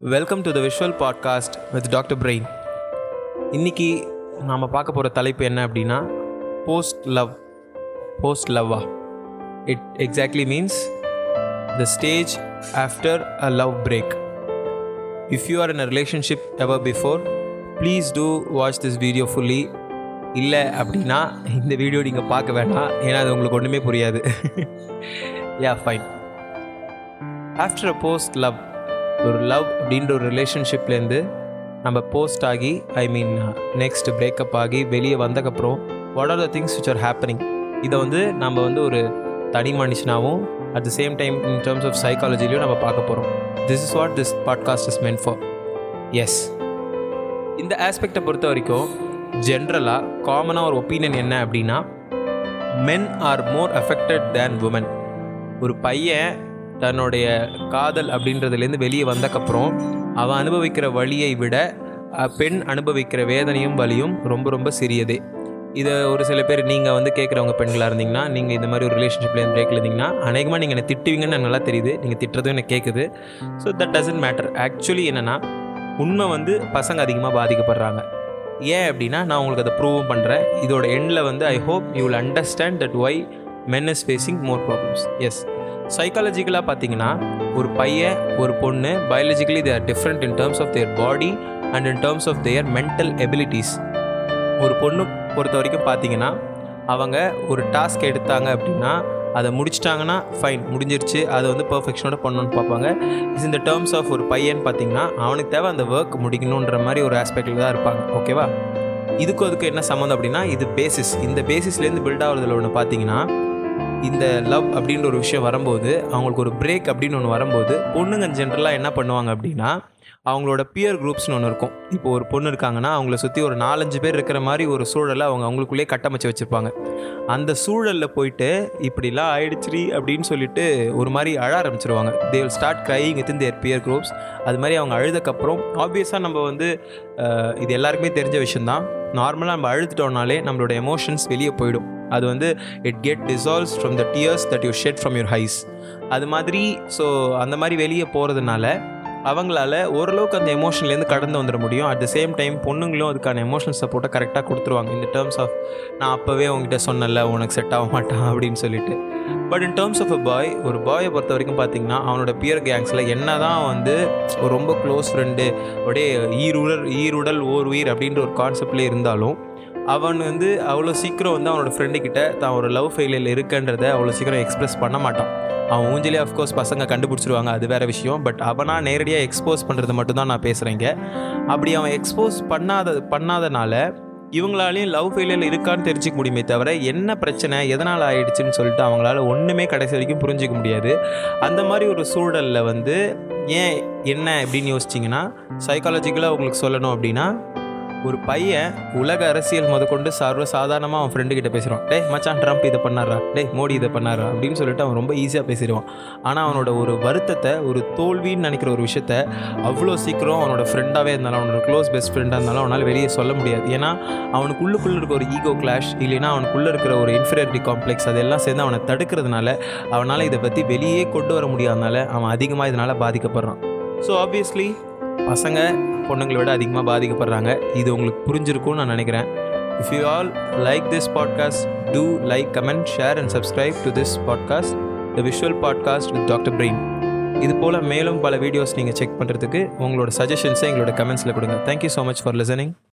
Welcome to the visual podcast with doctor brain இன்னைக்கு நாம் பார்க்க போகிற தலைப்பு என்ன அப்படின்னா போஸ்ட் லவ் போஸ்ட் லவ்வா it exactly means the stage after a love break if you are in a relationship ever before please do watch this video fully இல்லை அப்படின்னா இந்த வீடியோ நீங்கள் பார்க்க வேண்டாம். ஏன்னா அது உங்களுக்கு ஒன்றுமே புரியாது. Yeah fine after a post love ஒரு லவ் அப்படின்ற ஒரு ரிலேஷன்ஷிப்லேருந்து நம்ம போஸ்ட் ஆகி ஐ மீன் நெக்ஸ்ட் பிரேக்கப் ஆகி வெளியே வந்தக்கப்புறம் what are the things which are happening இதை வந்து நம்ம வந்து ஒரு தனி மனுஷனாகவும் at the same time in terms of சைக்காலஜிலையும் நம்ம பார்க்க போகிறோம் this is what this podcast is meant for as இந்த ஆஸ்பெக்டை பொறுத்த வரைக்கும் ஜென்ரலாக காமனாக ஒரு ஒப்பீனியன் என்ன அப்படின்னா men are more affected than women ஒரு பையன் தன்னுடைய காதல் அப்படின்றதுலேருந்து வெளியே வந்தக்கப்புறம் அவன் அனுபவிக்கிற வழியை விட பெண் அனுபவிக்கிற வேதனையும் வலியும் ரொம்ப ரொம்ப சிறியது. இதை ஒரு சில பேர் நீங்கள் வந்து கேட்குறவங்க பெண்களாக இருந்தீங்கன்னா நீங்கள் இந்த மாதிரி ஒரு ரிலேஷன்ஷிப்லேருந்து பிரேக்கில் இருந்தீங்கன்னா அநேகமாக நீங்கள் என்னை திட்டுவீங்கன்னு எனக்கு நல்லா தெரியுது. நீங்கள் திட்டுறதும் எனக்கு கேட்குது so that doesn't matter actually என்னென்னா உண்மை வந்து பசங்க அதிகமாக பாதிக்கப்படுறாங்க. ஏன் அப்படின்னா நான் உங்களுக்கு அதை ப்ரூவும் பண்ணுறேன் இதோட எண்டில் வந்து I hope you will understand that why men is facing more problems as சைக்காலஜிக்கலாக பார்த்தீங்கன்னா ஒரு பையன் ஒரு பொண்ணு biologically they're different in terms of their body and in terms of their mental abilities ஒரு பொண்ணு பொறுத்த வரைக்கும் பார்த்தீங்கன்னா அவங்க ஒரு டாஸ்க் எடுத்தாங்க அப்படின்னா அதை முடிச்சிட்டாங்கன்னா ஃபைன் முடிஞ்சிருச்சு அதை வந்து பர்ஃபெக்ஷனோட பண்ணணும்னு பார்ப்பாங்க. இஸ் இந்த டேர்ம்ஸ் ஆஃப் ஒரு பையன் பார்த்தீங்கன்னா அவனுக்கு தேவை அந்த ஒர்க் முடிக்கணுன்ற மாதிரி ஒரு ஆஸ்பெக்டில் தான் இருப்பாங்க. ஓகேவா இதுக்கும் அதுக்கு என்ன சம்மந்தம் அப்படின்னா இது பேசிஸ் இந்த பேசிஸ்லேருந்து பில்ட் ஆகிறதுல ஒன்று பார்த்தீங்கன்னா இந்த லவ் அப்படின்ற ஒரு விஷயம் வரும்போது அவங்களுக்கு ஒரு பிரேக் அப்படின்னு ஒன்று வரும்போது பொண்ணுங்க ஜென்ரலாக என்ன பண்ணுவாங்க அப்படின்னா அவங்களோட பியர் குரூப்ஸ்னு ஒன்று இருக்கும். இப்போ ஒரு பொண்ணு இருக்காங்கன்னா அவங்கள சுற்றி ஒரு நாலஞ்சு பேர் இருக்கிற மாதிரி ஒரு சூழலை அவங்க அவங்களுக்குள்ளேயே கட்டமைச்சு வச்சுருப்பாங்க. அந்த சூழலில் போயிட்டு இப்படிலாம் ஆயிடுச்சுரி அப்படின்னு சொல்லிட்டு ஒரு மாதிரி அழ ஆரம்பிச்சிருவாங்க. They will start crying with their peer groups அது மாதிரி அவங்க அழுதக்கப்புறம் ஆப்வியஸாக நம்ம வந்து இது எல்லாருக்குமே தெரிஞ்ச விஷயந்தான் நார்மலாக நம்ம அழுதுட்டோம்னாலே நம்மளோட எமோஷன்ஸ் வெளியே போயிடும். அது வந்து it get dissolves from the tears that you shed from your eyes அது மாதிரி ஸோ அந்த மாதிரி வெளியே போகிறதுனால அவங்களால ஓரளவுக்கு அந்த எமோஷன்லேருந்து கடந்து வந்துட முடியும். அட் த சேம் டைம் பொண்ணுங்களும் அதுக்கான எமோஷனல் சப்போர்ட்டை கரெக்டாக கொடுத்துருவாங்க. இந்த டேர்ம்ஸ் ஆஃப் நான் அப்போவே உங்ககிட்ட சொன்னல உனக்கு செட் ஆக மாட்டான் அப்படின்னு சொல்லிட்டு. But in terms of a boy ஒரு பாயை பொறுத்த வரைக்கும் பார்த்தீங்கன்னா அவனோட பியர் கேங்ஸில் என்ன தான் வந்து ஒரு ரொம்ப க்ளோஸ் ஃப்ரெண்டு அப்படியே ஈருடல் ஈருடல் ஓர் உயிர் அப்படின்ற ஒரு கான்செப்ட்லேயே இருந்தாலும் அவன் வந்து அவ்வளோ சீக்கிரம் வந்து அவனோட ஃப்ரெண்டுக்கிட்ட தான் ஒரு லவ் ஃபெயிலியர் இருக்குன்றதை அவ்வளோ சீக்கிரம் எக்ஸ்பிரஸ் பண்ண மாட்டான். அவன் ஊஞ்சலே அஃப்கோர்ஸ் பசங்க கண்டுபிடிச்சிருவாங்க அது வேற விஷயம். பட் அவனாக நேரடியாக எக்ஸ்போஸ் பண்ணுறது மட்டும்தான் நான் பேசுகிறேங்க அப்படி அவன் எக்ஸ்போஸ் பண்ணாத பண்ணாதனால இவங்களாலையும் லவ் ஃபெயிலியர் இருக்கான்னு தெரிஞ்சுக்க முடியுமே தவிர என்ன பிரச்சனை எதனால் ஆயிடுச்சுன்னு சொல்லிட்டு அவங்களால ஒன்றுமே கடைசி வரைக்கும் புரிஞ்சிக்க முடியாது. அந்த மாதிரி ஒரு சூழலில் வந்து ஏன் என்ன? அப்படின்னு யோசிச்சிங்கன்னா சைக்காலஜிக்கலாக உங்களுக்கு சொல்லணும் அப்படின்னா ஒரு பையன் உலக அரசியல் முதற்கொண்டு சர்வ சாதாரணமாக அவன் ஃப்ரெண்டு கிட்ட பேசுகிறான் டே மச்சான் ட்ரம்ப் இதை பண்ணாரா டே மோடி இதை பண்ணாரா அப்படின்னு சொல்லிட்டு அவன் ரொம்ப ஈஸியாக பேசிடுவான். ஆனால் அவனோட ஒரு வருத்தத்தை ஒரு தோல்வின்னு நினைக்கிற ஒரு விஷயத்த அவ்வளோ சீக்கிரம் அவனோட ஃப்ரெண்டாகவே இருந்தாலும் அவனோட க்ளோஸ் பெஸ்ட் ஃப்ரெண்டாக இருந்தாலும் அவனால் வெளியே சொல்ல முடியாது. ஏன்னா அவனுக்குள்ளுக்குள்ளே இருக்க ஒரு ஈகோ கிளாஷ் இல்லைன்னா அவனுக்குள்ளே இருக்கிற ஒரு இன்ஃபீரியாரிட்டி காம்ப்ளெக்ஸ் அதெல்லாம் சேர்ந்து அவனை தடுக்கிறதுனால அவனால் இதை பற்றி வெளியே கொண்டு வர முடியாதனால அவன் அதிகமாக இதனால் பாதிக்கப்படுறான். ஸோ ஆப்வியஸ்லி பசங்க பொண்ணுங்களை விட அதிகமாக பாதிக்கப்படுறாங்க. இது உங்களுக்கு புரிஞ்சிருக்கும்னு நான் நினைக்கிறேன். If you all like this podcast do like comment share and subscribe to this podcast the visual podcast with doctor brain இது போல் மேலும் பல வீடியோஸ் நீங்கள் செக் பண்ணுறதுக்கு உங்களோட சஜஷன்ஸை எங்களோட கமெண்ட்ஸில் கொடுங்க. Thank you so much for listening